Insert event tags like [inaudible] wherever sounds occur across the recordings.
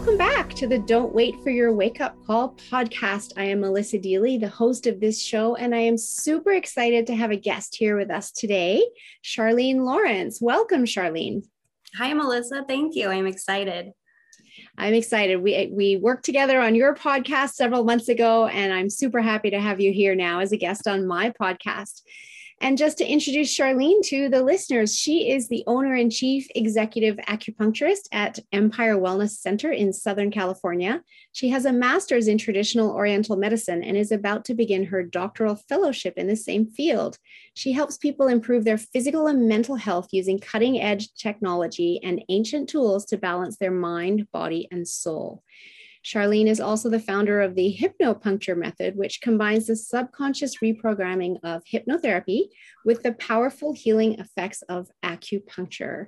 Welcome back to the Don't Wait for Your Wake Up Call podcast. I am Melissa Deely, the host of this show, and I am super excited to have a guest here with us today, Charlene Lawrence. Welcome, Charlene. Hi, Melissa. Thank you. I'm excited. I'm excited. We we worked together on your podcast several months ago, and I'm super happy to have you here now as a guest on my podcast. And just to introduce Charlene to the listeners, she is the owner and chief executive acupuncturist at Empire Wellness Center in Southern California. She has a master's in traditional Oriental medicine and is about to begin her doctoral fellowship in the same field. She helps people improve their physical and mental health using cutting edge technology and ancient tools to balance their mind, body, and soul. Charlene is also the founder of the hypnopuncture method, which combines the subconscious reprogramming of hypnotherapy with the powerful healing effects of acupuncture.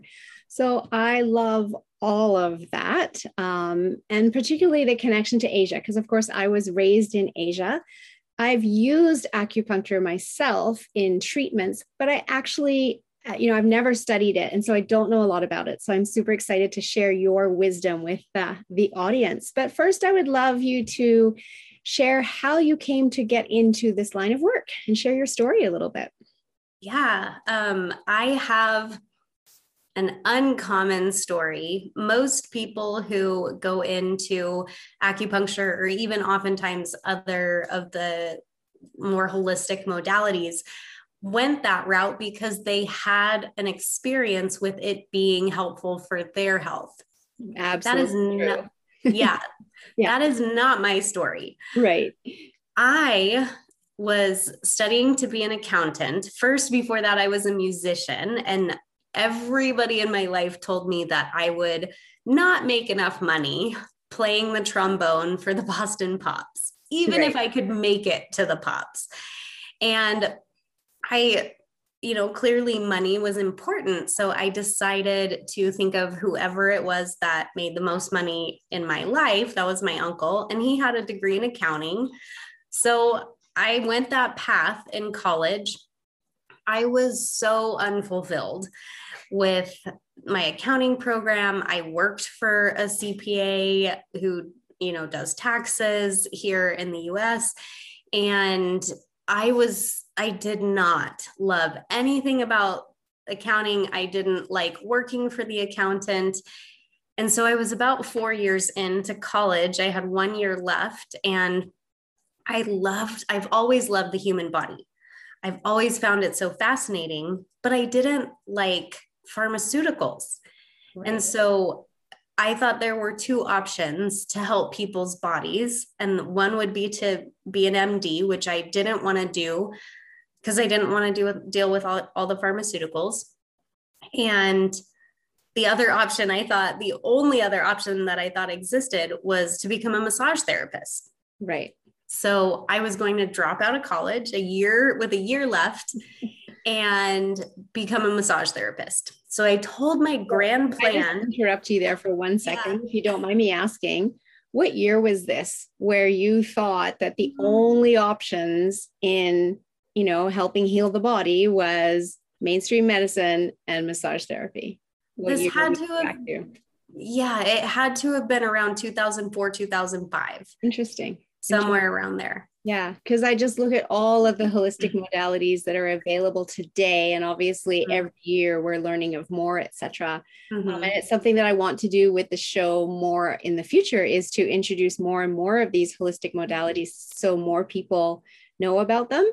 So I love all of that, um, and particularly the connection to Asia, because of course I was raised in Asia. I've used acupuncture myself in treatments, but I actually you know i've never studied it and so i don't know a lot about it. So i'm super excited to share your wisdom with uh, the audience. But first i would love you to share how you came to get into this line of work and share your story a little bit. Yeah um, i have an uncommon story. Most people who go into acupuncture or even oftentimes other of the more holistic modalities went that route because they had an experience with it being helpful for their health. Absolutely. That is not, [laughs] yeah, [laughs] yeah, that is not my story. Right. I was studying to be an accountant. First, before that, I was a musician, and everybody in my life told me that I would not make enough money playing the trombone for the [laughs] Boston Pops, even right. if I could make it to the Pops. And I, you know, clearly money was important. So I decided to think of whoever it was that made the most money in my life. That was my uncle, and he had a degree in accounting. So I went that path in college. I was so unfulfilled with my accounting program. I worked for a CPA who, you know, does taxes here in the US. And I was, I did not love anything about accounting. I didn't like working for the accountant. And so I was about four years into college. I had one year left and I loved, I've always loved the human body. I've always found it so fascinating, but I didn't like pharmaceuticals. Right. And so I thought there were two options to help people's bodies. And one would be to be an MD, which I didn't want to do because I didn't want to do deal with all, all the pharmaceuticals. And the other option I thought, the only other option that I thought existed was to become a massage therapist. Right. So I was going to drop out of college a year with a year left [laughs] and become a massage therapist. So I told my grand plan. interrupt you there for one second, yeah. if you don't mind me asking. What year was this where you thought that the mm-hmm. only options in, you know, helping heal the body was mainstream medicine and massage therapy? What this had to have, to? yeah, it had to have been around 2004, 2005. Interesting. Somewhere Interesting. around there. Yeah, because I just look at all of the holistic modalities that are available today, and obviously mm-hmm. every year we're learning of more, etc. Mm-hmm. Um, and it's something that I want to do with the show more in the future is to introduce more and more of these holistic modalities, so more people know about them.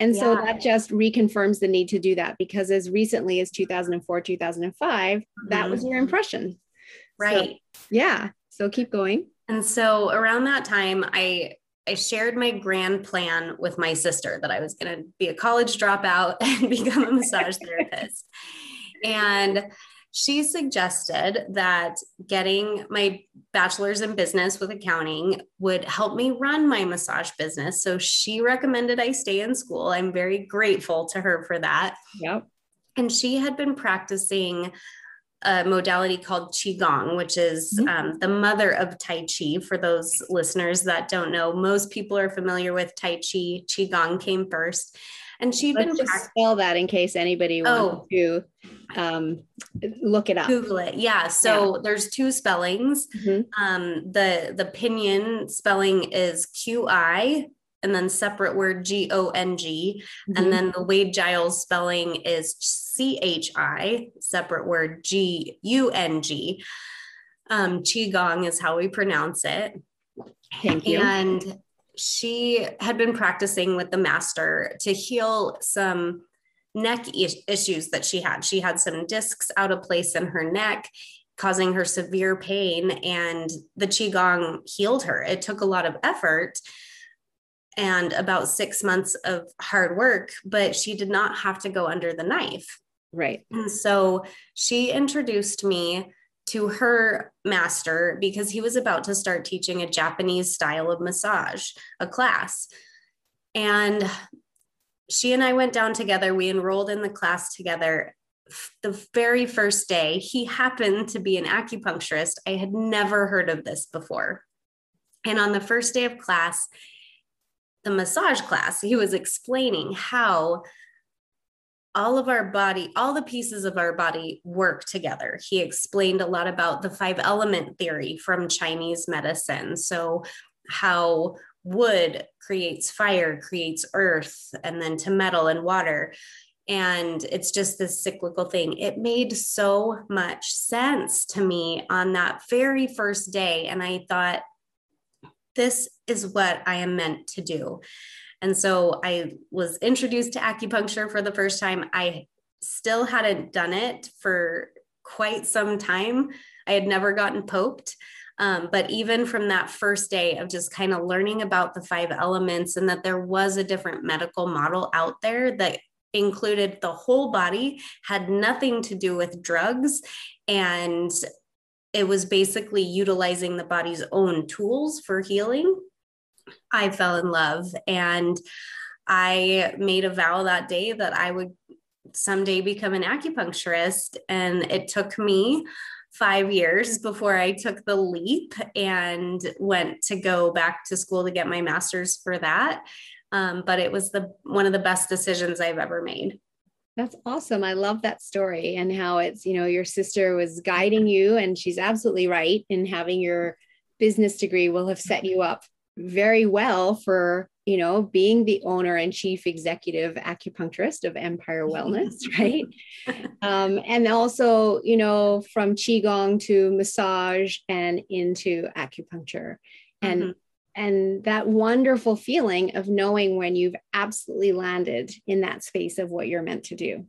And yeah. so that just reconfirms the need to do that because as recently as 2004, 2005, mm-hmm. that was mm-hmm. your impression. Right. So, yeah. So keep going. And so around that time, I I shared my grand plan with my sister that I was going to be a college dropout [laughs] and become a massage therapist. And she suggested that getting my bachelor's in business with accounting would help me run my massage business. So she recommended I stay in school. I'm very grateful to her for that. Yep. And she had been practicing a modality called qigong which is mm-hmm. um, the mother of tai chi for those listeners that don't know most people are familiar with tai chi qigong came first and she'd Let's been just pra- spell that in case anybody wants oh. to um, look it up google it yeah so yeah. there's two spellings mm-hmm. um, the the pinyin spelling is qi and then separate word G O N G. And mm-hmm. then the Wade Giles spelling is C H I, separate word G U N G. Um, Qigong is how we pronounce it. Thank you. And she had been practicing with the master to heal some neck issues that she had. She had some discs out of place in her neck causing her severe pain and the qigong healed her. It took a lot of effort and about six months of hard work, but she did not have to go under the knife. Right. And so she introduced me to her master because he was about to start teaching a Japanese style of massage, a class. And she and I went down together. We enrolled in the class together. The very first day, he happened to be an acupuncturist. I had never heard of this before. And on the first day of class, the massage class, he was explaining how all of our body, all the pieces of our body work together. He explained a lot about the five element theory from Chinese medicine. So, how wood creates fire, creates earth, and then to metal and water. And it's just this cyclical thing. It made so much sense to me on that very first day. And I thought, this is what I am meant to do. And so I was introduced to acupuncture for the first time. I still hadn't done it for quite some time. I had never gotten poked. Um, but even from that first day of just kind of learning about the five elements and that there was a different medical model out there that included the whole body, had nothing to do with drugs, and it was basically utilizing the body's own tools for healing. I fell in love and I made a vow that day that I would someday become an acupuncturist. And it took me five years before I took the leap and went to go back to school to get my master's for that. Um, but it was the one of the best decisions I've ever made. That's awesome. I love that story and how it's, you know, your sister was guiding you, and she's absolutely right in having your business degree will have set you up very well for, you know, being the owner and chief executive acupuncturist of Empire [laughs] Wellness, right? um, and also, you know, from Qigong to massage and into acupuncture. And mm-hmm and that wonderful feeling of knowing when you've absolutely landed in that space of what you're meant to do.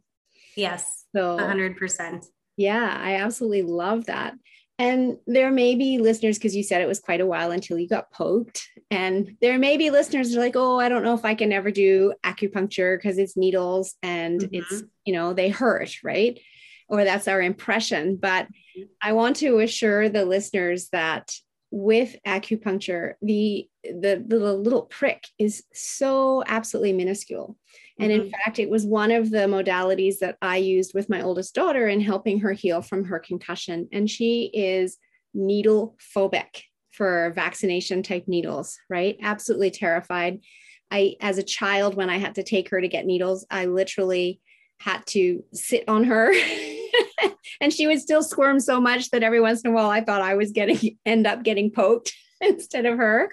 Yes. So 100%. Yeah, I absolutely love that. And there may be listeners, because you said it was quite a while until you got poked. And there may be listeners are like, oh, I don't know if I can ever do acupuncture because it's needles and mm-hmm. it's, you know, they hurt, right? Or that's our impression. But mm-hmm. I want to assure the listeners that with acupuncture, the, the, the little prick is so absolutely minuscule. And in mm-hmm. fact, it was one of the modalities that I used with my oldest daughter in helping her heal from her concussion. And she is needle phobic for vaccination type needles, right? Absolutely terrified. I, as a child, when I had to take her to get needles, I literally had to sit on her [laughs] and she would still squirm so much that every once in a while I thought I was getting end up getting poked [laughs] instead of her.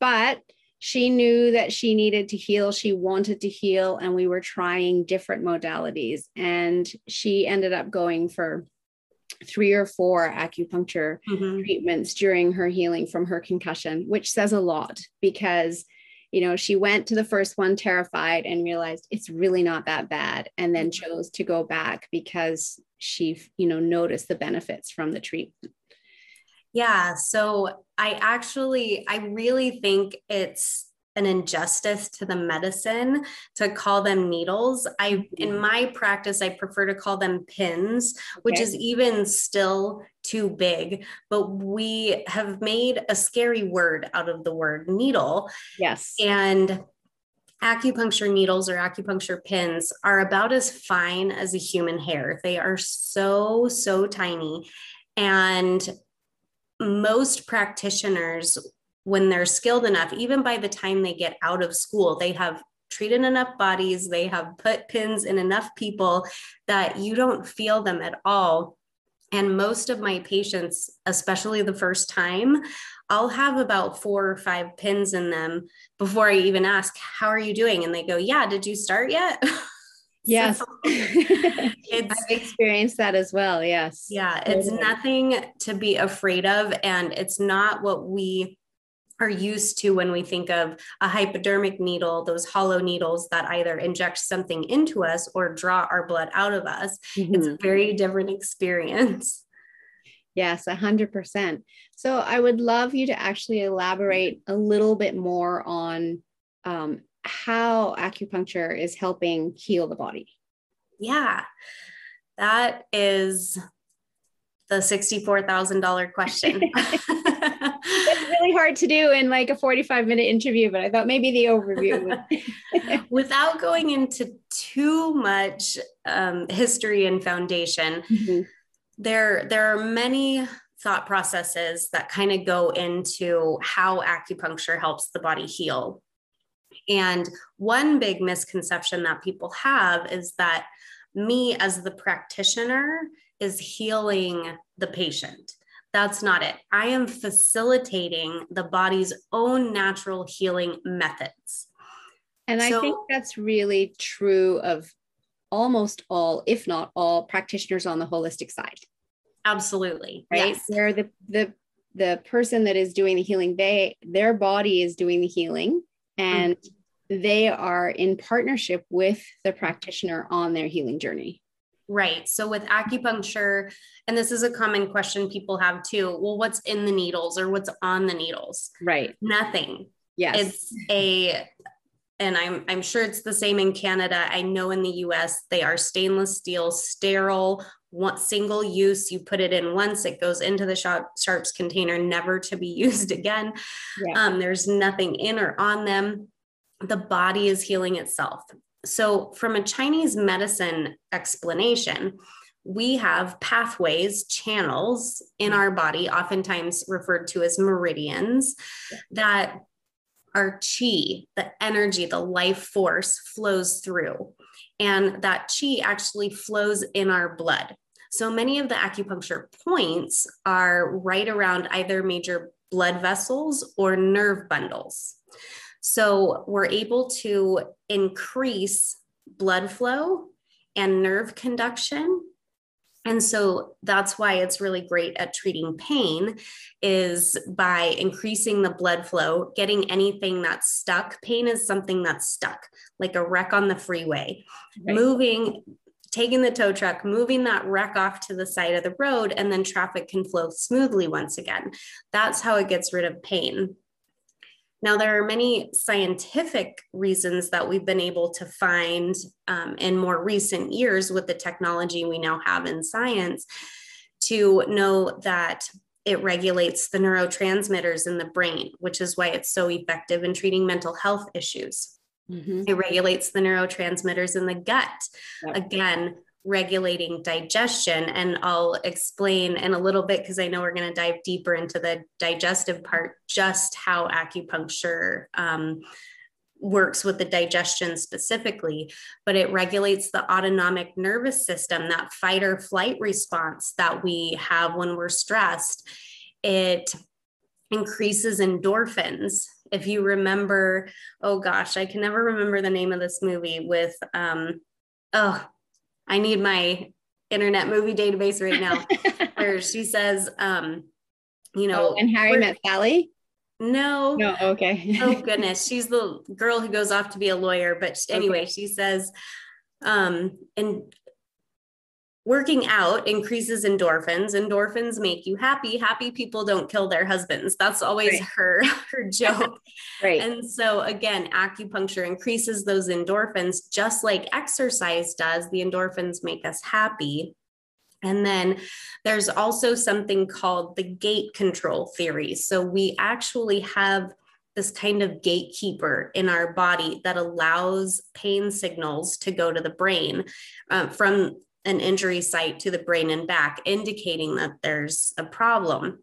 But she knew that she needed to heal. She wanted to heal, and we were trying different modalities. And she ended up going for three or four acupuncture mm-hmm. treatments during her healing from her concussion, which says a lot because you know she went to the first one terrified and realized it's really not that bad and then mm-hmm. chose to go back because she you know noticed the benefits from the treatment yeah so i actually i really think it's an injustice to the medicine to call them needles. I in mm-hmm. my practice I prefer to call them pins, okay. which is even still too big, but we have made a scary word out of the word needle. Yes. And acupuncture needles or acupuncture pins are about as fine as a human hair. They are so so tiny and most practitioners when they're skilled enough, even by the time they get out of school, they have treated enough bodies, they have put pins in enough people that you don't feel them at all. And most of my patients, especially the first time, I'll have about four or five pins in them before I even ask, How are you doing? And they go, Yeah, did you start yet? [laughs] Yes. So [laughs] I've experienced that as well. Yes. Yeah. It's nothing to be afraid of. And it's not what we are used to when we think of a hypodermic needle, those hollow needles that either inject something into us or draw our blood out of us. Mm-hmm. It's a very different experience. Yes, 100%. So I would love you to actually elaborate a little bit more on um, how acupuncture is helping heal the body. Yeah, that is the $64,000 question. [laughs] It's really hard to do in like a 45 minute interview, but I thought maybe the overview would. [laughs] [laughs] Without going into too much um, history and foundation, mm-hmm. there, there are many thought processes that kind of go into how acupuncture helps the body heal. And one big misconception that people have is that me as the practitioner is healing the patient. That's not it. I am facilitating the body's own natural healing methods. And so, I think that's really true of almost all, if not all, practitioners on the holistic side. Absolutely. Right. Yes. Where the the the person that is doing the healing, they their body is doing the healing and mm-hmm. They are in partnership with the practitioner on their healing journey. Right. So with acupuncture, and this is a common question people have too. Well, what's in the needles or what's on the needles? Right. Nothing. Yes. It's a and I'm I'm sure it's the same in Canada. I know in the US they are stainless steel, sterile, one single use. You put it in once, it goes into the sharp, sharps container, never to be [laughs] used again. Yeah. Um, there's nothing in or on them. The body is healing itself. So, from a Chinese medicine explanation, we have pathways, channels in our body, oftentimes referred to as meridians, that our chi, the energy, the life force flows through. And that chi actually flows in our blood. So many of the acupuncture points are right around either major blood vessels or nerve bundles. So we're able to increase blood flow and nerve conduction. And so that's why it's really great at treating pain is by increasing the blood flow, getting anything that's stuck. Pain is something that's stuck, like a wreck on the freeway. Right. Moving taking the tow truck, moving that wreck off to the side of the road, and then traffic can flow smoothly once again. That's how it gets rid of pain. Now, there are many scientific reasons that we've been able to find um, in more recent years with the technology we now have in science to know that it regulates the neurotransmitters in the brain, which is why it's so effective in treating mental health issues. Mm-hmm. It regulates the neurotransmitters in the gut. Yep. Again, regulating digestion. And I'll explain in a little bit because I know we're going to dive deeper into the digestive part, just how acupuncture um, works with the digestion specifically, but it regulates the autonomic nervous system, that fight or flight response that we have when we're stressed. It increases endorphins if you remember, oh gosh, I can never remember the name of this movie with, um, oh, I need my internet movie database right now, [laughs] where she says, um, you know, oh, and Harry met Sally. No. No, okay. oh goodness. She's the girl who goes off to be a lawyer. But anyway, okay. she says, um, and working out increases endorphins. Endorphins make you happy. Happy people don't kill their husbands. That's always right. her [laughs] her joke. [laughs] Right. And so again acupuncture increases those endorphins just like exercise does. The endorphins make us happy. And then there's also something called the gate control theory. So we actually have this kind of gatekeeper in our body that allows pain signals to go to the brain uh, from an injury site to the brain and back, indicating that there's a problem.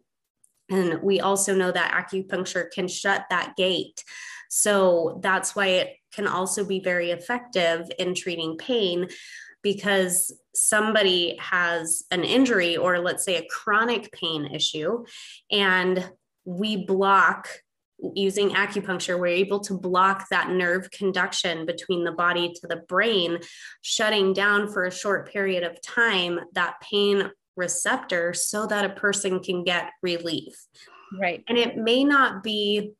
And we also know that acupuncture can shut that gate. So that's why it can also be very effective in treating pain because somebody has an injury or let's say a chronic pain issue and we block using acupuncture, we're able to block that nerve conduction between the body to the brain, shutting down for a short period of time that pain receptor so that a person can get relief. Right. And it may not be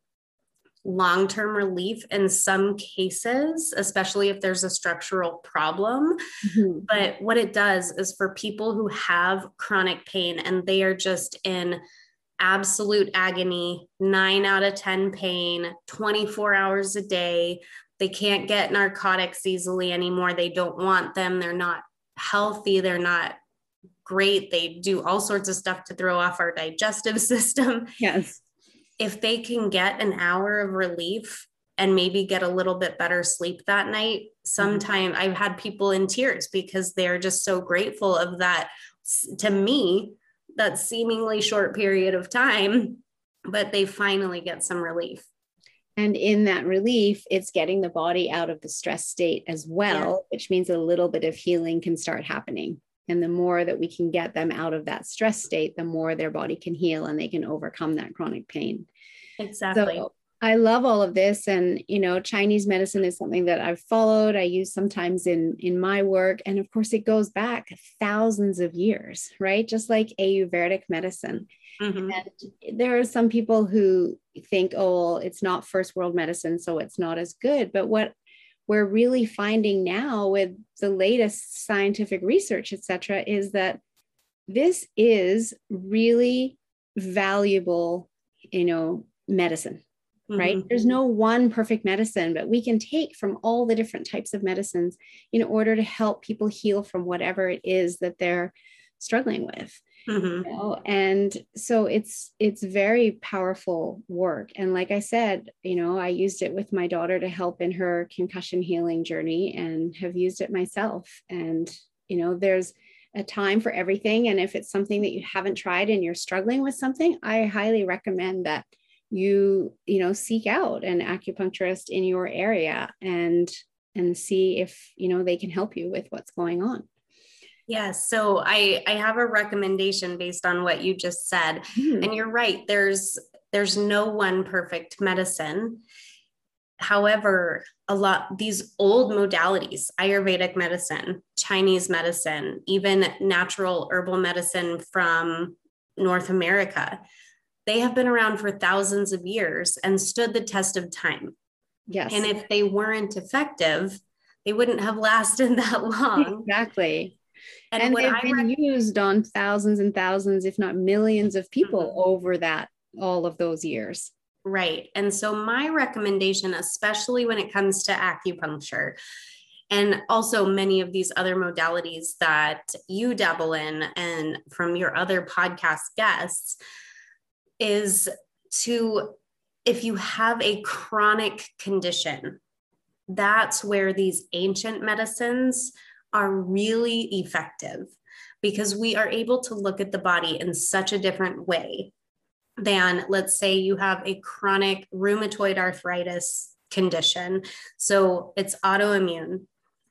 long term relief in some cases, especially if there's a structural problem. Mm-hmm. But what it does is for people who have chronic pain and they are just in absolute agony, nine out of 10 pain, 24 hours a day. They can't get narcotics easily anymore. They don't want them. They're not healthy. They're not great. They do all sorts of stuff to throw off our digestive [laughs] system. Yes. If they can get an hour of relief and maybe get a little bit better sleep that night, sometime mm-hmm. I've had people in tears because they're just so grateful of that. To me, that seemingly short period of time, but they finally get some relief. And in that relief, it's getting the body out of the stress state as well, yeah. which means a little bit of healing can start happening. And the more that we can get them out of that stress state, the more their body can heal and they can overcome that chronic pain. Exactly. So I love all of this. And, you know, Chinese medicine is something that I've followed. I use sometimes in, in my work. And of course, it goes back thousands of years, right? Just like Ayurvedic medicine. Mm-hmm. And there are some people who think, oh, well, it's not first world medicine, so it's not as good. But what we're really finding now with the latest scientific research, et cetera, is that this is really valuable, you know, medicine mm-hmm. right? There's no one perfect medicine, but we can take from all the different types of medicines in order to help people heal from whatever it is that they're struggling with. Mm-hmm. You know? And so it's it's very powerful work. And like I said, you know, I used it with my daughter to help in her concussion healing journey and have used it myself. And you know, there's a time for everything. And if it's something that you haven't tried and you're struggling with something, I highly recommend that you you know seek out an acupuncturist in your area and and see if you know they can help you with what's going on Yes. So I I have a recommendation based on what you just said. Mm. And you're right. There's there's no one perfect medicine. However, a lot these old modalities, Ayurvedic medicine, Chinese medicine, even natural herbal medicine from North America, they have been around for thousands of years and stood the test of time. Yes. And if they weren't effective, they wouldn't have lasted [laughs] that long. Exactly. And, and they've been used on thousands and thousands, if not millions of people mm-hmm. over that, all of those years. Right. And so, my recommendation, especially when it comes to acupuncture, and also many of these other modalities that you dabble in, and from your other podcast guests, is to, if you have a chronic condition, that's where these ancient medicines are really effective because we are able to look at the body in such a different way than, let's say, you have a chronic rheumatoid arthritis condition. So it's autoimmune,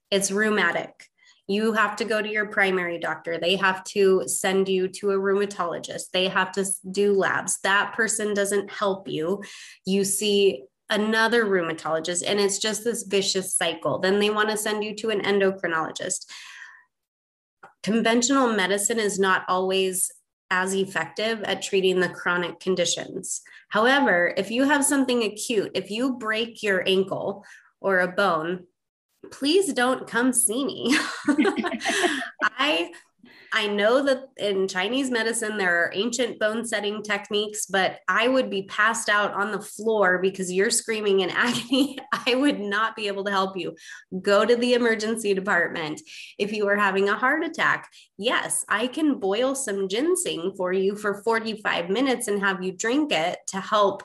it's rheumatic, You have to go to your primary doctor. They have to send you to a rheumatologist. They have to do labs. That person doesn't help you. You see another rheumatologist, and it's just this vicious cycle. Then they want to send you to an endocrinologist. Conventional medicine is not always as effective at treating the chronic conditions. However, if you have something acute, if you break your ankle or a bone, please don't come see me. [laughs] I I know that in Chinese medicine, there are ancient bone setting techniques, but I would be passed out on the floor because you're screaming in [laughs] agony. I would not be able to help you. Go to the emergency department. If you are having a heart attack, yes, I can boil some ginseng for you for 45 minutes and have you drink it to help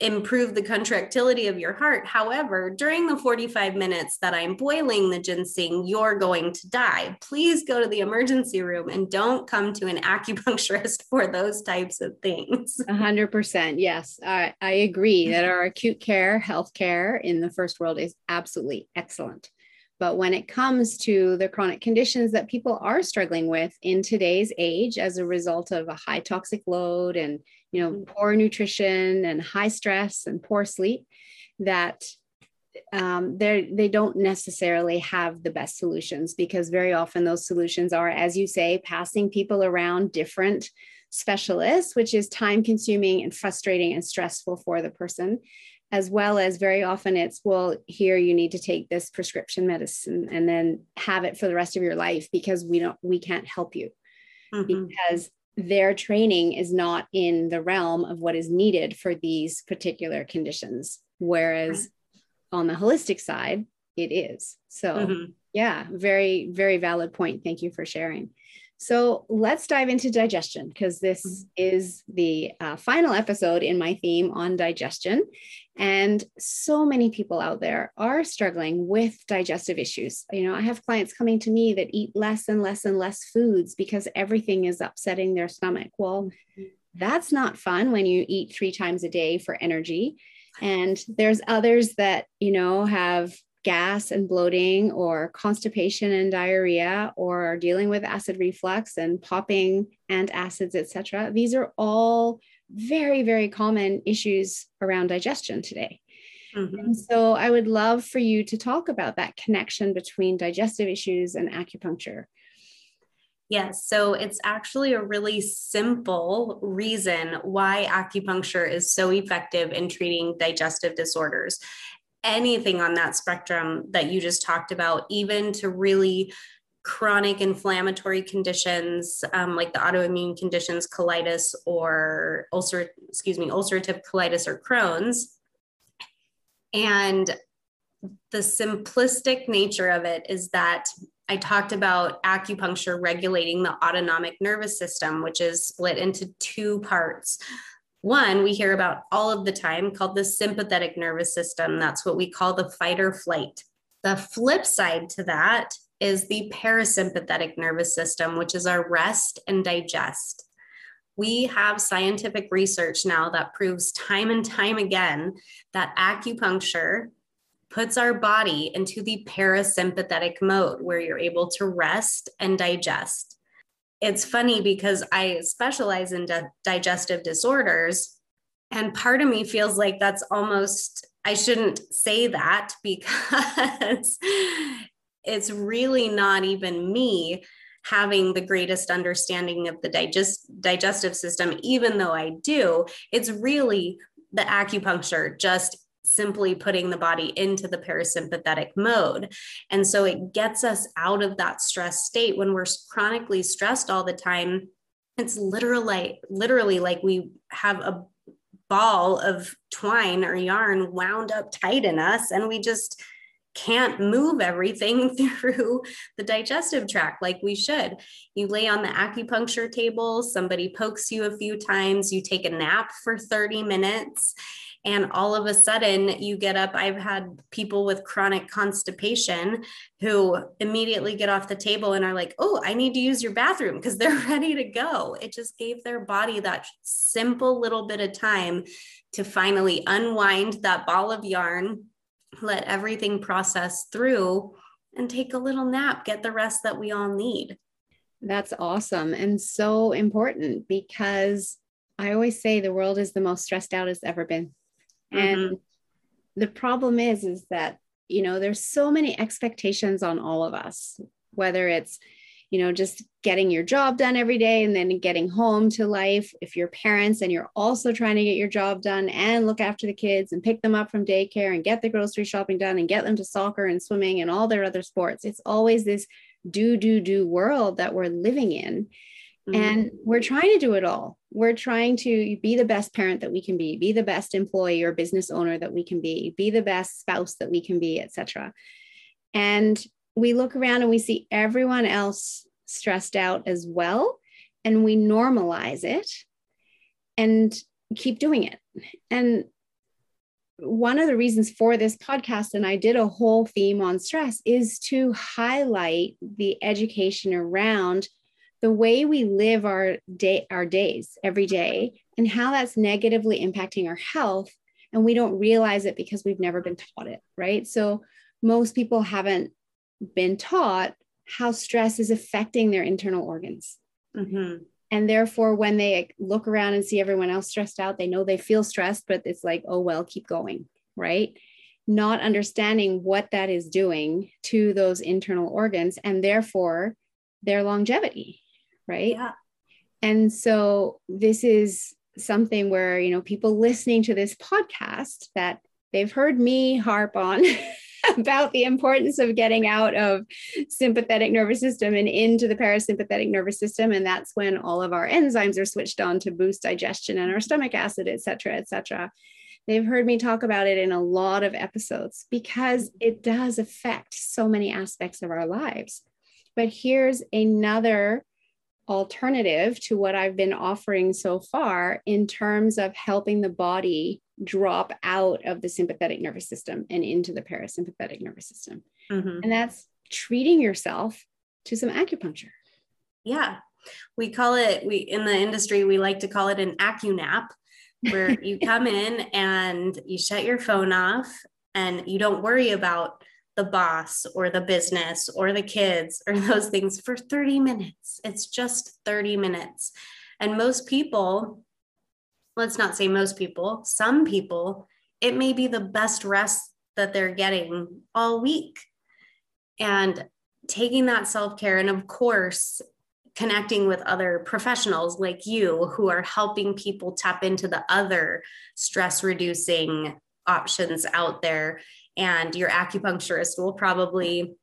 improve the contractility of your heart. However, during the 45 minutes that I'm boiling the ginseng, you're going to die. Please go to the emergency room and don't come to an [laughs] acupuncturist for those types of things. 100%. Yes, I, I agree that our acute care, healthcare in the first world is absolutely excellent. But when it comes to the chronic conditions that people are struggling with in today's age as a result of a high toxic load and you know mm-hmm. poor nutrition and high stress and poor sleep, that um, they they don't necessarily have the best solutions because very often those solutions are, as you say, passing people around different specialists, which is time consuming and frustrating and stressful for the person as well as very often it's well here you need to take this prescription medicine and then have it for the rest of your life because we don't we can't help you mm-hmm. because their training is not in the realm of what is needed for these particular conditions whereas on the holistic side it is. So mm-hmm. yeah very very valid point. Thank you for sharing so let's dive into digestion because this mm-hmm. is the uh, final episode in my theme on digestion. And so many people out there are struggling with digestive issues. You know, I have clients coming to me that eat less and less and less foods because everything is upsetting their stomach. Well, mm-hmm. that's not fun when you eat three times a day for energy. And there's others that, you know, have gas and bloating or constipation and diarrhea or dealing with acid reflux and popping and antacids etc these are all very very common issues around digestion today. Mm-hmm. and so i would love for you to talk about that connection between digestive issues and acupuncture. Yes, so it's actually a really simple reason why acupuncture is so effective in treating digestive disorders anything on that spectrum that you just talked about, even to really chronic inflammatory conditions um, like the autoimmune conditions colitis or ulcer excuse me ulcerative colitis or crohn's and the simplistic nature of it is that I talked about acupuncture regulating the autonomic nervous system, which is split into two parts. One we hear about all of the time called the sympathetic nervous system. That's what we call the fight or flight. The flip side to that is the parasympathetic nervous system, which is our rest and digest. We have scientific research now that proves time and time again that acupuncture puts our body into the parasympathetic mode where you're able to rest and digest it's funny because I specialize in di- digestive disorders. And part of me feels like that's almost, I shouldn't say that [laughs] because it's really not even me having the greatest understanding of the digest, digestive system, even though I do. It's really the acupuncture just simply putting the body into the parasympathetic mode. And so it gets us out of that stress state when we're chronically stressed all the time. It's literally literally like we have a ball of twine or yarn wound up tight in us and we just can't move everything [laughs] through the digestive tract like we should. You lay on the acupuncture table, somebody pokes you a few times, you take a nap for 30 minutes, and all of a sudden you get up i've had people with chronic constipation who immediately get off the table and are like oh i need to use your bathroom because [laughs] they're ready to go it just gave their body that simple little bit of time to finally unwind that ball of yarn let everything process through and take a little nap, get the rest that we all need. That's awesome and so important because I always say the world is the most stressed out it's ever been. Mm-hmm. And the problem is is that you know there's so many expectations on all of us whether it's you know just getting your job done every day and then getting home to life if you're parents and you're also trying to get your job done and look after the kids and pick them up from daycare and get the grocery shopping done and get them to soccer and swimming and all their other sports it's always this do do do world that we're living in mm-hmm. and we're trying to do it all. We're trying to be the best parent that we can be be the best employee or business owner that we can be be the best spouse that we can be etc and we look around and we see everyone else stressed out as well and we normalize it and keep doing it. And one of the reasons for this podcast and i did a whole theme on stress is to highlight the education around the way we live our day our days every day and how that's negatively impacting our health and we don't realize it because we've never been taught it right so most people haven't been taught how stress is affecting their internal organs. Mm-hmm. And therefore, when they look around and see everyone else stressed out, they know they feel stressed, but it's like, oh, well, keep going, right? Not understanding what that is doing to those internal organs and therefore their longevity, right? Yeah. And so, this is something where, you know, people listening to this podcast that they've heard me harp on [laughs] about the importance of getting out of sympathetic nervous system and into the parasympathetic nervous system and that's when all of our enzymes are switched on to boost digestion and our stomach acid et cetera et cetera they've heard me talk about it in a lot of episodes because mm-hmm. it does affect so many aspects of our lives but here's another alternative to what I've been offering so far in terms of helping the body drop out of the sympathetic nervous system and into the parasympathetic nervous system. Mm-hmm. And that's treating yourself to some acupuncture. Yeah. We call it we in the industry we like to call it an acunap where [laughs] you come in and you shut your phone off and you don't worry about the boss or the business or the kids or [laughs] those things for 30 minutes. It's just 30 minutes. And most people let's not say most people, some people, it may be the best rest that they're getting all week. And taking that self care, and of course, connecting with other professionals like you who are helping people tap into the other stress reducing options out there. And your acupuncturist will probably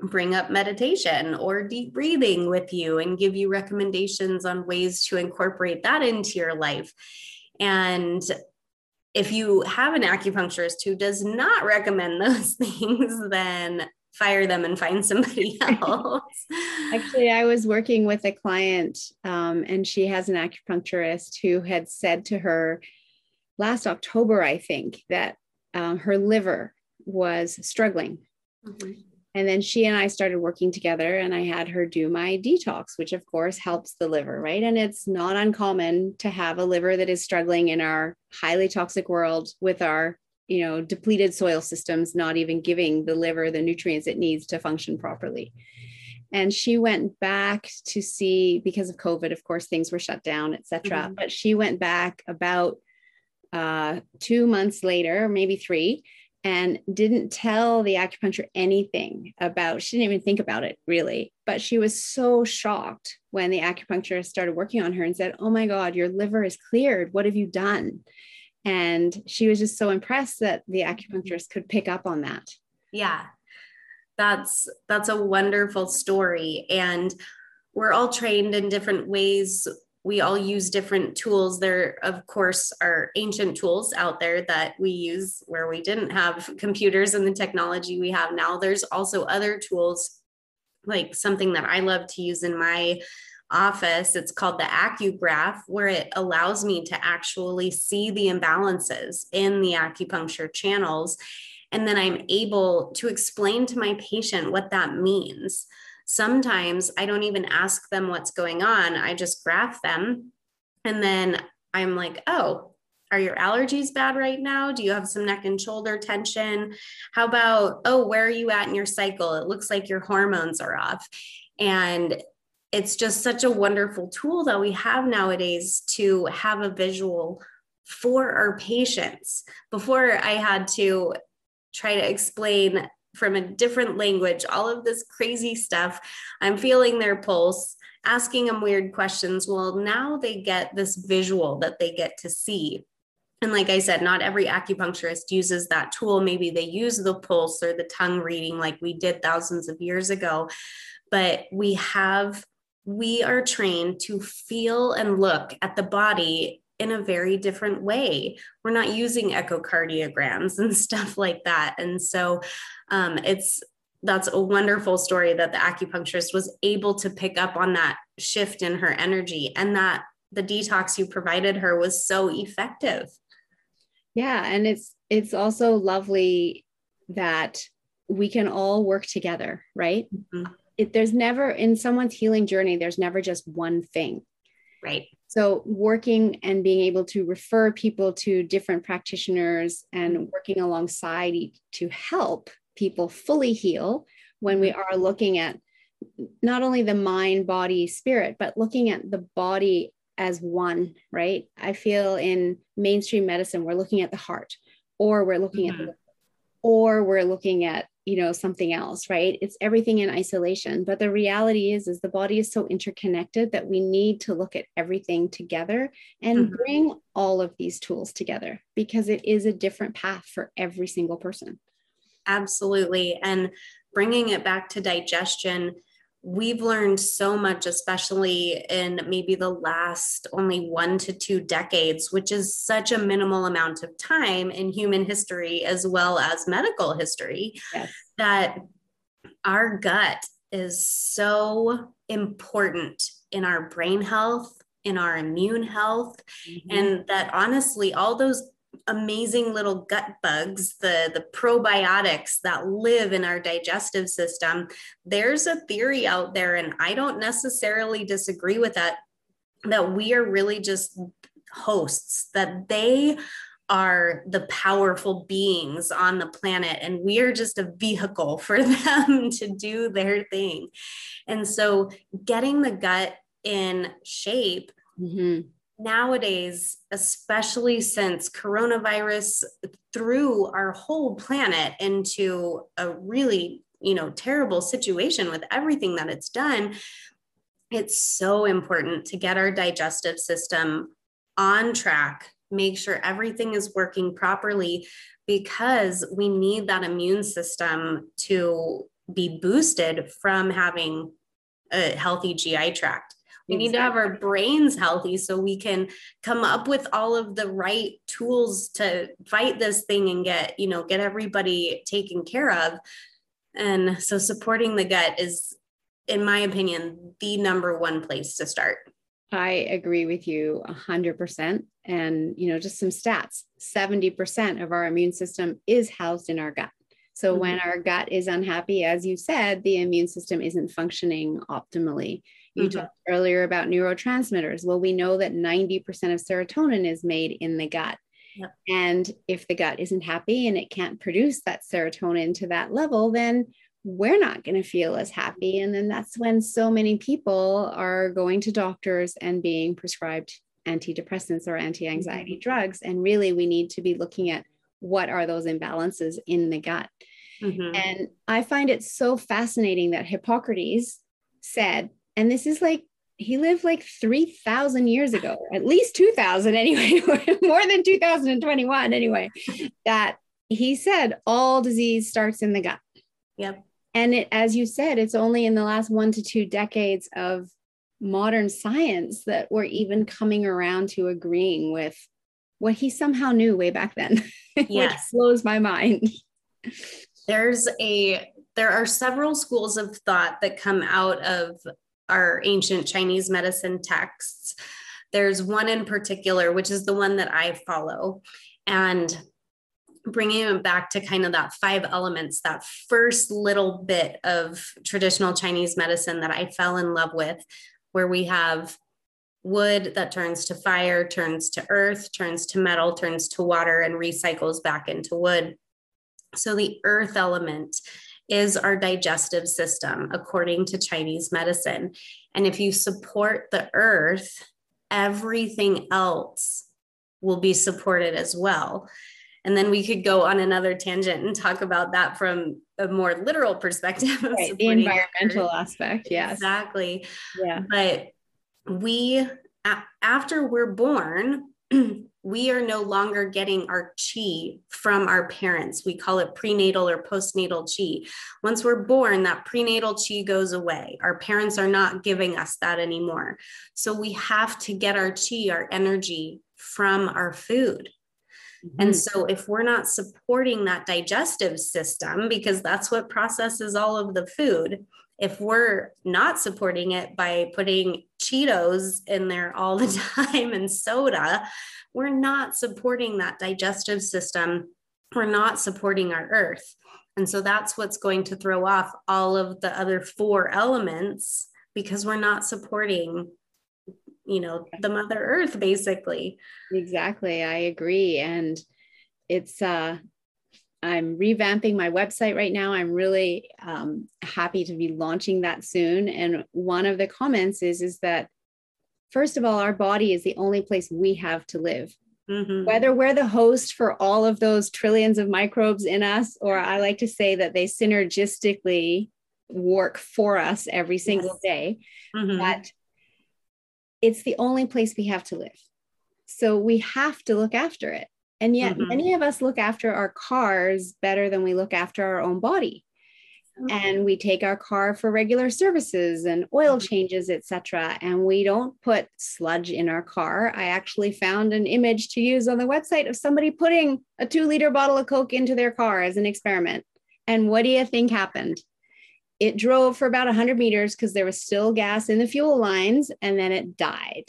bring up meditation or deep breathing with you and give you recommendations on ways to incorporate that into your life. And if you have an acupuncturist who does not recommend [laughs] those things, then fire them and find somebody [laughs] else. Actually, I was working with a client um, and she has an acupuncturist who had said to her last October, I think, that um, her liver was struggling. Mm-hmm. And then she and I started working together, and I had her do my detox, which of course helps the liver, right? And it's not uncommon to have a liver that is struggling in our highly toxic world with our, you know, depleted soil systems, not even giving the liver the nutrients it needs to function properly. And she went back to see, because of COVID, of course, things were shut down, et cetera. Mm-hmm. But she went back about uh, two months later, maybe three, and didn't tell the acupuncture anything about she didn't even think about it really but she was so shocked when the acupuncturist started working on her and said oh my god your liver is cleared. What have you done? And she was just so impressed that the mm-hmm. acupuncturist could pick up on that. Yeah. That's that's a wonderful story. And we're all trained in different ways we all use different tools. There, of course, are ancient tools out there that we use where we didn't have computers and the technology we have now. There's also other tools, like something that I love to use in my office. It's called the AcuGraph, where it allows me to actually see the imbalances in the acupuncture channels. And then I'm able to explain to my patient what that means. Sometimes I don't even ask them what's going on. I just graph them. And then I'm like, oh, are your allergies bad right now? Do you have some neck and shoulder tension? How about, oh, where are you at in your cycle? It looks like your hormones are off. And it's just such a wonderful tool that we have nowadays to have a visual for our patients. Before I had to try to explain from a different language all of this crazy stuff, I'm feeling their pulse, asking them weird questions. Well, now they get this visual that they get to see. And like I said, not every acupuncturist uses that tool. Maybe they use the pulse or the tongue reading like we did thousands of years ago. But we have, we are trained to feel and look at the body in a very different way. We're not using echocardiograms [laughs] and stuff like that. And so um, it's, that's a wonderful story that the acupuncturist was able to pick up on that shift in her energy and that the detox you provided her was so effective. Yeah, and it's it's also lovely that we can all work together, right? Mm-hmm. It, there's never in someone's healing journey there's never just one thing. Right. So working and being able to refer people to different practitioners and working alongside to help people fully heal when we are looking at not only the mind, body, spirit, but looking at the body as one, right? I feel in mainstream medicine, we're looking at the heart, or we're looking mm-hmm. at the, or we're looking at, you know, something else, right? It's everything in isolation. But the reality is, is the body is so interconnected that we need to look at everything together and mm-hmm. bring all of these tools together because it is a different path for every single person. Absolutely. And bringing it back to digestion, we've learned so much, especially in maybe the last only one to two decades, which is such a minimal amount of time in human history as well as medical history, yes. that our gut is so important in our brain health, in our immune health, mm-hmm. and that honestly, all those amazing little gut bugs, the, the probiotics that live in our digestive system. There's a theory out there, and I don't necessarily disagree with that, that we are really just hosts, that they are the powerful beings on the planet and we are just a vehicle [laughs] for them to do their thing. And so getting the gut in shape mm-hmm nowadays, especially since coronavirus threw our whole planet into a really, you know, terrible situation with everything that it's done, it's so important to get our digestive system on track, make sure everything is working properly because we need that immune system to be boosted from having a healthy GI tract. We need to have our brains healthy so we can come up with all of the right tools to fight this thing and get, you know, get everybody taken care of. And so supporting the gut is, in my opinion, the number one place to start. I agree with you 100%. And, you know, just some stats 70% of our immune system is housed in our gut. So, mm-hmm. when our gut is unhappy, as you said, the immune system isn't functioning optimally. You mm-hmm. talked earlier about neurotransmitters. Well, we know that 90% of serotonin is made in the gut. Yep. And if the gut isn't happy and it can't produce that serotonin to that level, then we're not going to feel as happy. And then that's when so many people are going to doctors and being prescribed antidepressants or anti anxiety mm-hmm. drugs. And really, we need to be looking at what are those imbalances in the gut. Mm-hmm. And I find it so fascinating that Hippocrates said and this is like, he lived like 3,000 years ago, at least 2,000 anyway, [laughs] more than 2021 anyway, that he said all disease starts in the gut. Yep. And it, as you said, it's only in the last one to two decades of modern science that we're even coming around to agreeing with what he somehow knew way back then. Yes. [laughs] which blows my mind. There's a there are several schools of thought that come out of our ancient Chinese medicine texts. There's one in particular, which is the one that I follow. And bringing it back to kind of that five elements, that first little bit of traditional Chinese medicine that I fell in love with, where we have wood that turns to fire, turns to earth, turns to metal, turns to water, and recycles back into wood. So the earth element is our digestive system, according to Chinese medicine. And if you support the earth, everything else will be supported as well. And then we could go on another tangent and talk about that from a more literal perspective. Right, the environmental aspect. Yes. Exactly. Yeah. But we, after we're born, [clears throat] we are no longer getting our chi from our parents. We call it prenatal or postnatal chi. Once we're born, that prenatal chi goes away. Our parents are not giving us that anymore. So we have to get our chi, our energy from our food. Mm-hmm. And so, if we're not supporting that digestive system, because that's what processes all of the food, if we're not supporting it by putting Cheetos in there all the [laughs] time and soda, we're not supporting that digestive system. We're not supporting our earth. And so that's what's going to throw off all of the other four elements because we're not supporting you know the mother earth basically exactly i agree and it's uh I'm revamping my website right now. I'm really um, happy to be launching that soon. And one of the comments is is that first of all, our body is the only place we have to live. Mm-hmm. Whether we're the host for all of those trillions of microbes in us, or I like to say that they synergistically work for us every single yes. day, mm-hmm. but it's the only place we have to live. So we have to look after it. And yet, mm-hmm. many of us look after our cars better than we look after our own body. And we take our car for regular services and oil mm-hmm. changes, etc. And we don't put sludge in our car. I actually found an image to use on the website of somebody putting a two liter bottle of Coke into their car as an experiment. And what do you think happened? It drove for about 100 meters because there was still gas in the fuel lines, and then it died.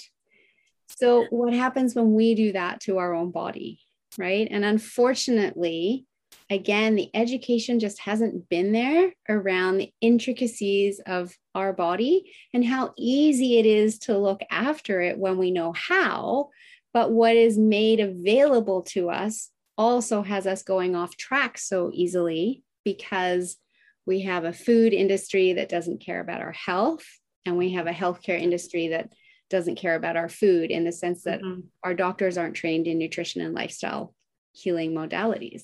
So, what happens when we do that to our own body? right? And unfortunately, again, the education just hasn't been there around the intricacies of our body and how easy it is to look after it when we know how. But what is made available to us also has us going off track so easily because we have a food industry that doesn't care about our health, and we have a healthcare industry that doesn't care about our food in the sense that mm-hmm. our doctors aren't trained in nutrition and lifestyle healing modalities.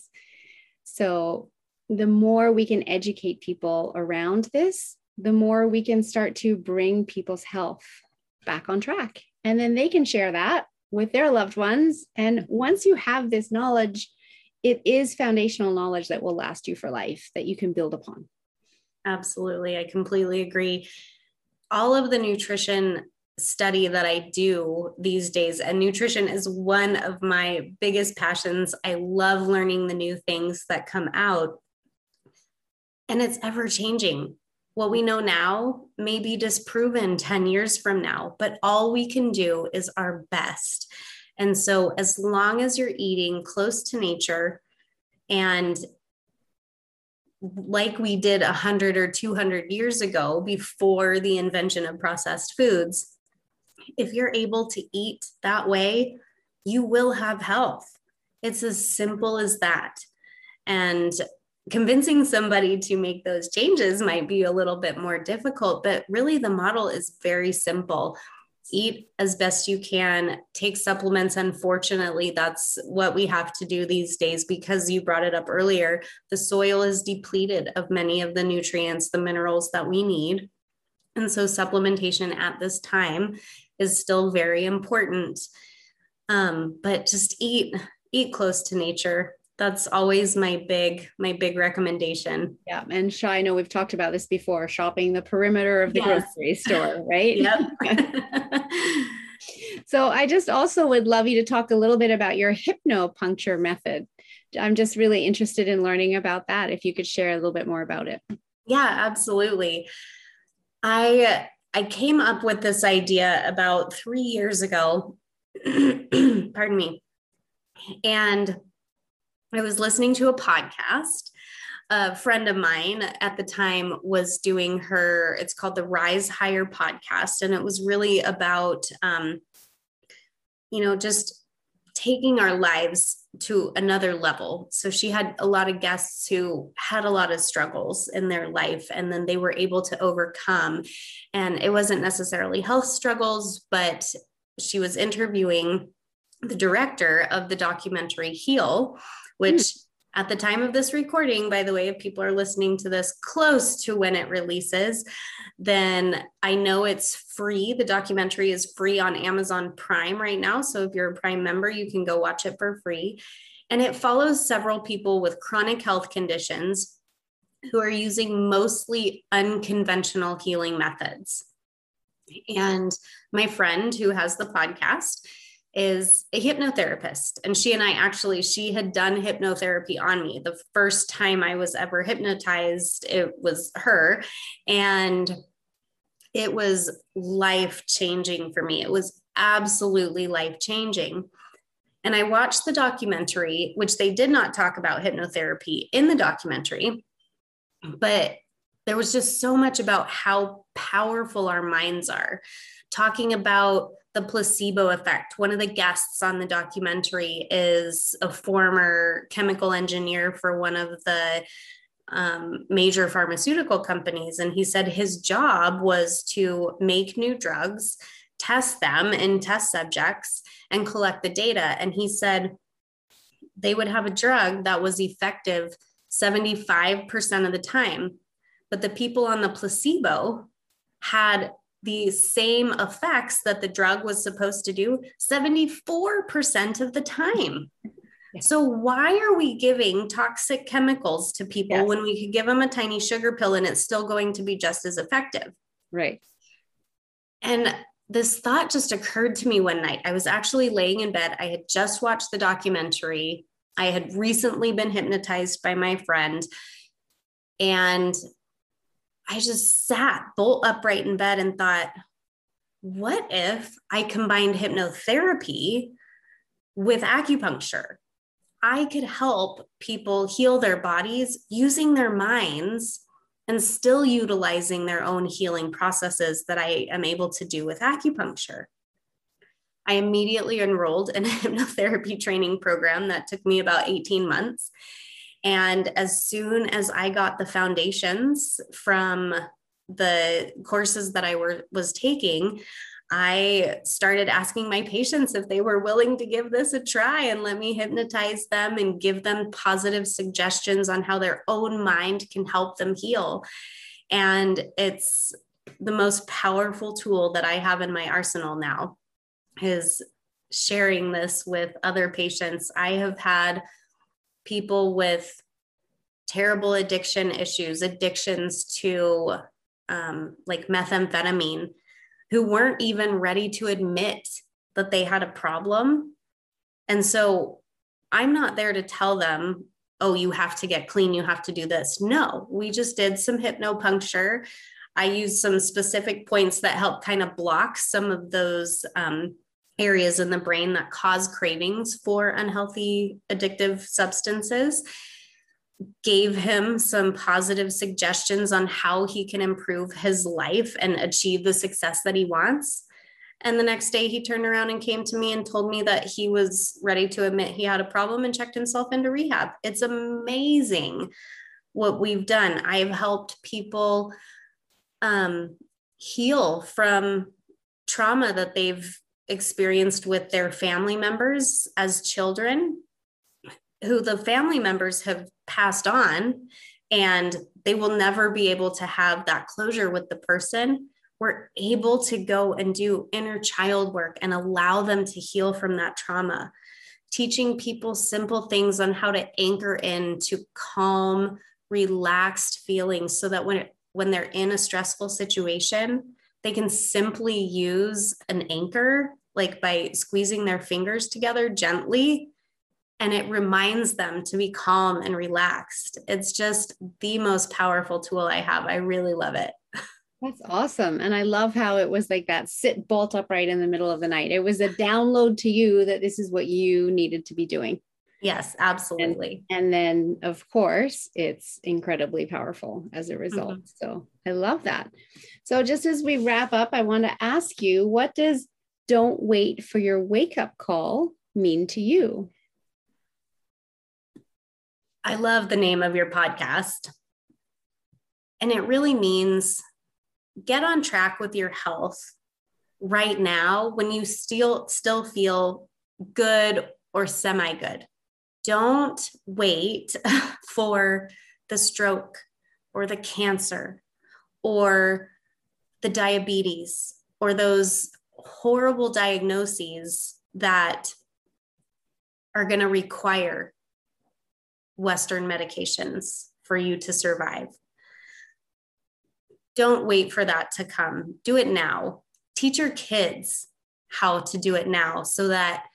So, the more we can educate people around this, the more we can start to bring people's health back on track. And then they can share that with their loved ones. And once you have this knowledge, it is foundational knowledge that will last you for life that you can build upon. Absolutely. I completely agree. All of the nutrition study that I do these days. And nutrition is one of my biggest passions. I love learning the new things that come out. And it's ever changing. What we know now may be disproven 10 years from now, but all we can do is our best. And so, as long as you're eating close to nature and like we did 100 or 200 years ago before the invention of processed foods, if you're able to eat that way, you will have health. It's as simple as that. And convincing somebody to make those changes might be a little bit more difficult, but really the model is very simple. Eat as best you can, take supplements. Unfortunately, that's what we have to do these days because you brought it up earlier. The soil is depleted of many of the nutrients, the minerals that we need. And so, supplementation at this time is still very important. Um, but just eat eat close to nature. That's always my big my big recommendation. Yeah, and Shy, I know we've talked about this before. Shopping the perimeter of the yes. grocery store, [laughs] right? Yep. [laughs] [laughs] so I just also would love you to talk a little bit about your hypnopuncture method. I'm just really interested in learning about that. If you could share a little bit more about it. Yeah, absolutely. I I came up with this idea about three years ago. [clears throat] Pardon me. And I was listening to a podcast a friend of mine at the time was doing her, it's called the Rise Higher podcast. And it was really about, um, you know, just taking our lives to another level. So she had a lot of guests who had a lot of struggles in their life and then they were able to overcome. And it wasn't necessarily health struggles, but she was interviewing the director of the documentary Heal, which mm. At the time of this recording, by the way, if people are listening to this close to when it releases, then I know it's free. The documentary is free on Amazon Prime right now. So if you're a Prime member, you can go watch it for free. And it follows several people with chronic health conditions who are using mostly unconventional healing methods. And my friend who has the podcast is a hypnotherapist. And she and I actually she had done hypnotherapy on me. The first time I was ever hypnotized it was her. And it was life changing for me. It was absolutely life changing and I watched the documentary which they did not talk about hypnotherapy in the documentary but there was just so much about how powerful our minds are. Talking about the placebo effect. One of the guests on the documentary is a former chemical engineer for one of the um, major pharmaceutical companies. And he said his job was to make new drugs, test them in test subjects, and collect the data. And he said they would have a drug that was effective 75% of the time, but the people on the placebo had the same effects that the drug was supposed to do 74% of the time. So, why are we giving toxic chemicals to people yes. when we could give them a tiny sugar pill and it's still going to be just as effective? Right. And this thought just occurred to me one night. I was actually laying in bed. I had just watched the documentary. I had recently been hypnotized by my friend. And I just sat bolt upright in bed and thought, what if I combined hypnotherapy with acupuncture? I could help people heal their bodies using their minds and still utilizing their own healing processes that I am able to do with acupuncture. I immediately enrolled in a [laughs] hypnotherapy training program that took me about 18 months. And as soon as I got the foundations from the courses that I were was taking, I started asking my patients if they were willing to give this a try and let me hypnotize them and give them positive suggestions on how their own mind can help them heal. And it's the most powerful tool that I have in my arsenal now is sharing this with other patients. I have had people with terrible addiction issues, addictions to um, like methamphetamine, who weren't even ready to admit that they had a problem. And so I'm not there to tell them, oh, you have to get clean, you have to do this. No, we just did some hypnopuncture. I used some specific points that help kind of block some of those um, areas in the brain that cause cravings for unhealthy addictive substances gave him some positive suggestions on how he can improve his life and achieve the success that he wants. And the next day, he turned around and came to me and told me that he was ready to admit he had a problem and checked himself into rehab. It's amazing what we've done. I've helped people um, heal from trauma that they've experienced with their family members as children who the family members have passed on and they will never be able to have that closure with the person. We're able to go and do inner child work and allow them to heal from that trauma. Teaching people simple things on how to anchor in to calm relaxed feelings so that when it, when they're in a stressful situation they can simply use an anchor like by squeezing their fingers together gently and it reminds them to be calm and relaxed. It's just the most powerful tool I have. I really love it. That's awesome. And I love how it was like that sit bolt upright in the middle of the night. It was a download to you that this is what you needed to be doing. Yes, absolutely. And, and then, of course, it's incredibly powerful as a result. Mm-hmm. So I love that. So, just as we wrap up, I want to ask you what does don't wait for your wake up call mean to you? I love the name of your podcast. And it really means get on track with your health right now when you still still feel good or semi good. Don't wait [laughs] for the stroke or the cancer or the diabetes or those horrible diagnoses that are going to require Western medications for you to survive. Don't wait for that to come. Do it now. Teach your kids how to do it now so that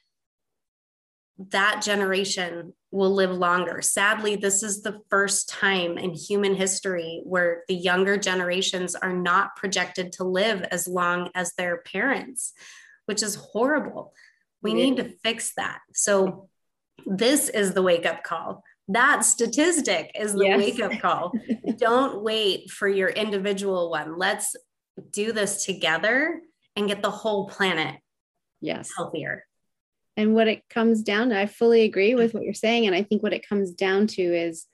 that generation will live longer. Sadly, this is the first time in human history where the younger generations are not projected to live as long as their parents, which is horrible. We need to fix that. So, this is the wake up call. That statistic is the yes. wake up call. [laughs] Don't wait for your individual one. Let's do this together and get the whole planet yes healthier. And what it comes down to, I fully agree with what you're saying. And I think what it comes down to is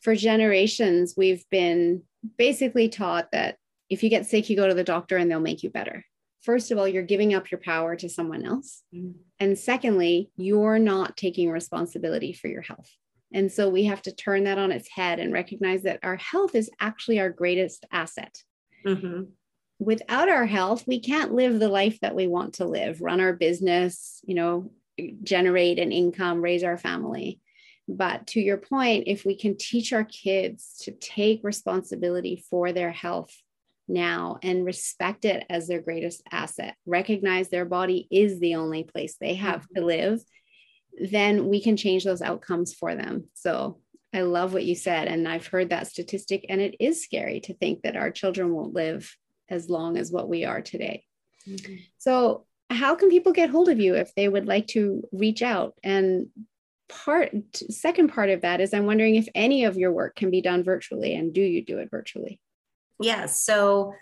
for generations, we've been basically taught that if you get sick, you go to the doctor and they'll make you better. First of all, you're giving up your power to someone else. Mm. And secondly, you're not taking responsibility for your health. And so we have to turn that on its head and recognize that our health is actually our greatest asset. Mm-hmm. Without our health, we can't live the life that we want to live, run our business, you know, generate an income, raise our family. But to your point, if we can teach our kids to take responsibility for their health now and respect it as their greatest asset, recognize their body is the only place they have mm-hmm. to live then we can change those outcomes for them. So I love what you said. And I've heard that statistic, and it is scary to think that our children won't live as long as what we are today. Mm-hmm. So, how can people get hold of you if they would like to reach out? And part second part of that is I'm wondering if any of your work can be done virtually and do you do it virtually? Yes. So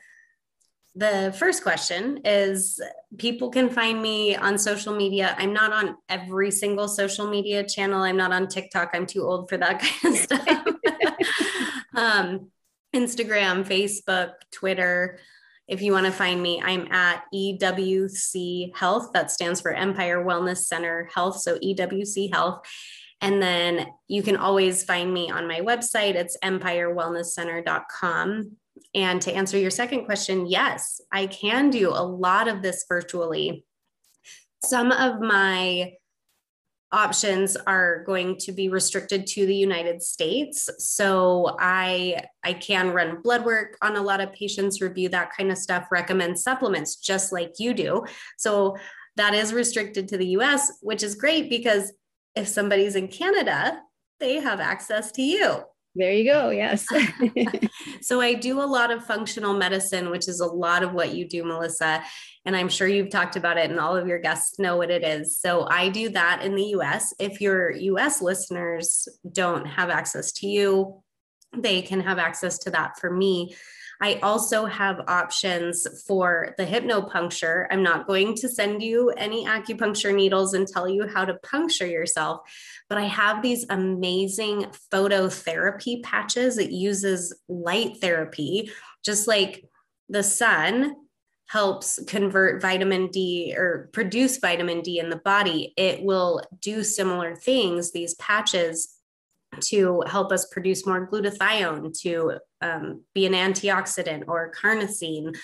the first question is people can find me on social media. I'm not on every single social media channel. I'm not on TikTok. I'm too old for that [laughs] kind of stuff. [laughs] um, Instagram, Facebook, Twitter. If you want to find me, I'm at EWC Health. That stands for Empire Wellness Center Health. So EWC Health. And then you can always find me on my website. It's empirewellnesscenter.com. And to answer your second question, yes, I can do a lot of this virtually. Some of my options are going to be restricted to the United States. So I I can run blood work on a lot of patients, review that kind of stuff, recommend supplements just like you do. So that is restricted to the US, which is great because if somebody's in Canada, they have access to you. There you go. Yes. [laughs] [laughs] so I do a lot of functional medicine, which is a lot of what you do, Melissa. And I'm sure you've talked about it and all of your guests know what it is. So I do that in the US. If your US listeners don't have access to you, they can have access to that for me. I also have options for the hypnopuncture. I'm not going to send you any acupuncture needles and tell you how to puncture yourself, but I have these amazing phototherapy patches. It uses light therapy, just like the sun helps convert vitamin D or produce vitamin D in the body. It will do similar things, these patches to help us produce more glutathione, to um, be an antioxidant or carnosine,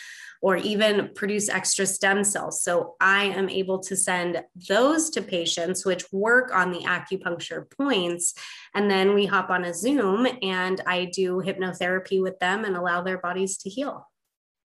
or even produce extra stem cells. So I am able to send those to patients, which work on the acupuncture points. And then we hop on a Zoom and I do hypnotherapy with them and allow their bodies to heal.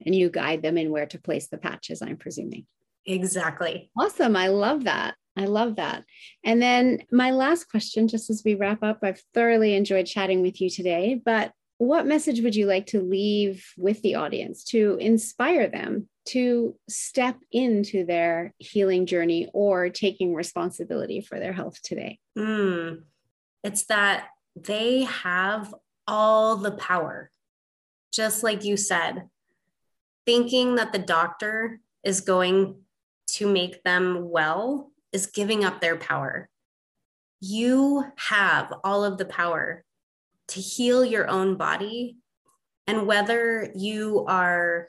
And you guide them in where to place the patches, I'm presuming. Exactly. Awesome. I love that. I love that. And then my last question, just as we wrap up, I've thoroughly enjoyed chatting with you today, but what message would you like to leave with the audience to inspire them to step into their healing journey or taking responsibility for their health today? Mm, it's that they have all the power. Just like you said, thinking that the doctor is going to make them well is giving up their power. You have all of the power to heal your own body. And whether you are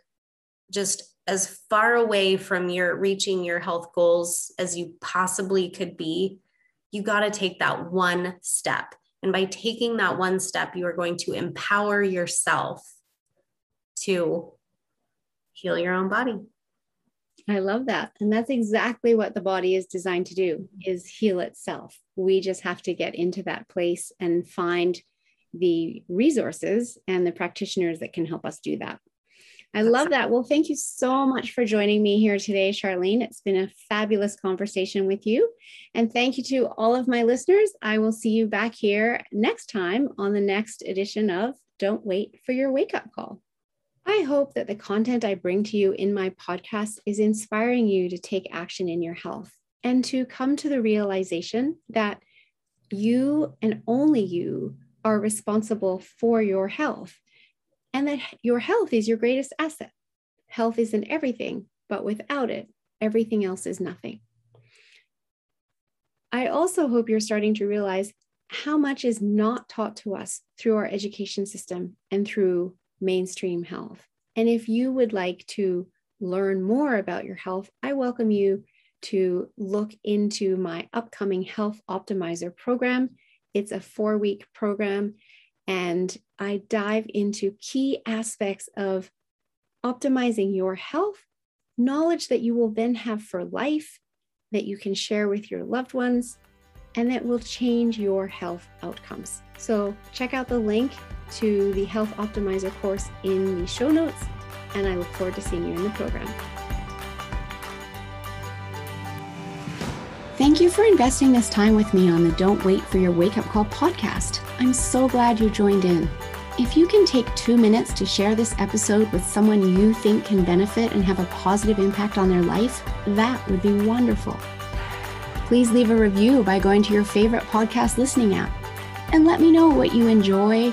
just as far away from your reaching your health goals as you possibly could be, you got to take that one step. And by taking that one step, you are going to empower yourself to heal your own body. I love that. And that's exactly what the body is designed to do is heal itself. We just have to get into that place and find the resources and the practitioners that can help us do that. I love that. Well, thank you so much for joining me here today, Charlene. It's been a fabulous conversation with you. And thank you to all of my listeners. I will see you back here next time on the next edition of Don't Wait for Your Wake Up Call. I hope that the content I bring to you in my podcast is inspiring you to take action in your health and to come to the realization that you and only you are responsible for your health and that your health is your greatest asset. Health isn't everything, but without it, everything else is nothing. I also hope you're starting to realize how much is not taught to us through our education system and through mainstream health. And if you would like to learn more about your health, I welcome you to look into my upcoming Health Optimizer program. It's a four week program and I dive into key aspects of optimizing your health, knowledge that you will then have for life, that you can share with your loved ones, and that will change your health outcomes. So, check out the link to the Health Optimizer course in the show notes, and I look forward to seeing you in the program. Thank you for investing this time with me on the Don't Wait for Your Wake Up Call podcast. I'm so glad you joined in. If you can take two minutes to share this episode with someone you think can benefit and have a positive impact on their life, that would be wonderful. Please leave a review by going to your favorite podcast listening app and let me know what you enjoy